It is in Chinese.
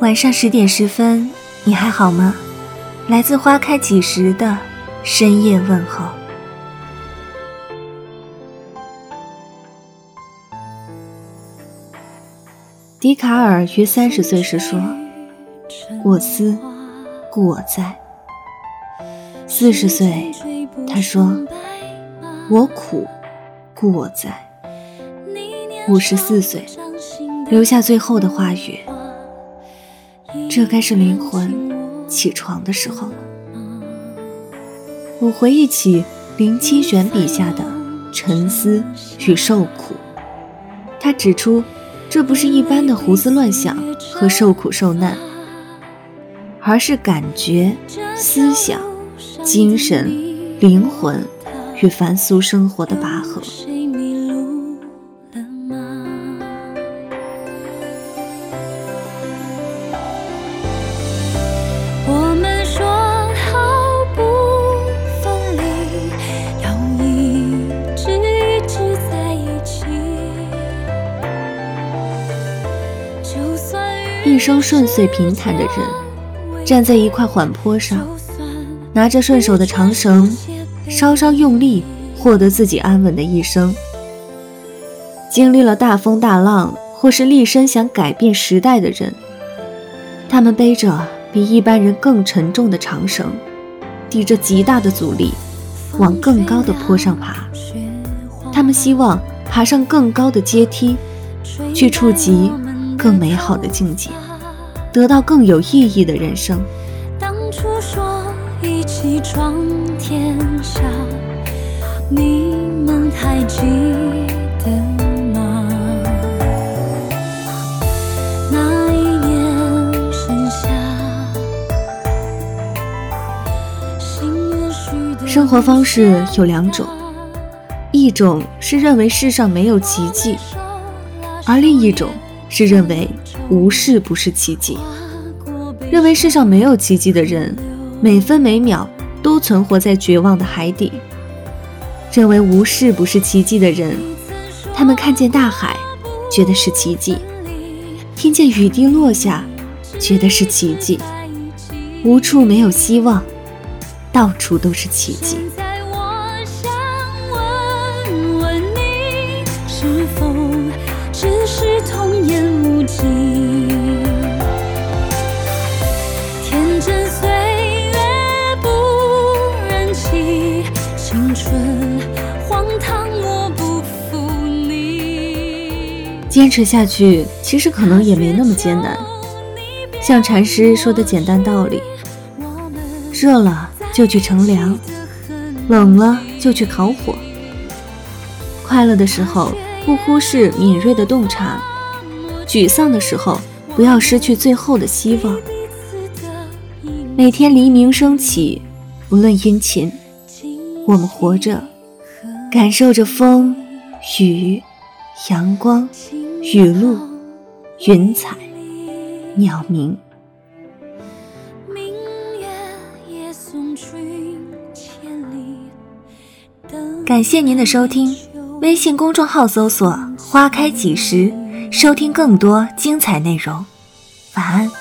晚上十点十分，你还好吗？来自花开几时的深夜问候。笛卡尔于三十岁时说：“我思，故我在。”四十岁，他说：“我苦，故我在。”五十四岁，留下最后的话语：“这该是灵魂起床的时候了。”我回忆起林清玄笔下的沉思与受苦，他指出，这不是一般的胡思乱想和受苦受难，而是感觉、思想、精神、灵魂与凡俗生活的拔河。一生顺遂平坦的人，站在一块缓坡上，拿着顺手的长绳，稍稍用力，获得自己安稳的一生。经历了大风大浪，或是立身想改变时代的人，他们背着比一般人更沉重的长绳，抵着极大的阻力，往更高的坡上爬。他们希望爬上更高的阶梯，去触及。更美好的境界，得到更有意义的人生。当初说一起闯天下，你们还记得吗？那一年盛夏，生活方式有两种，一种是认为世上没有奇迹，而另一种。是认为无事不是奇迹，认为世上没有奇迹的人，每分每秒都存活在绝望的海底。认为无事不是奇迹的人，他们看见大海，觉得是奇迹；听见雨滴落下，觉得是奇迹。无处没有希望，到处都是奇迹。蠢，荒唐，我不服你坚持下去，其实可能也没那么艰难。像禅师说的简单道理：热了就去乘凉，冷了就去烤火。快乐的时候不忽视敏锐的洞察，沮丧的时候不要失去最后的希望。每天黎明升起，不论阴晴，我们活着，感受着风雨。阳光、雨露、云彩、鸟鸣。感谢您的收听，微信公众号搜索“花开几时”，收听更多精彩内容。晚安。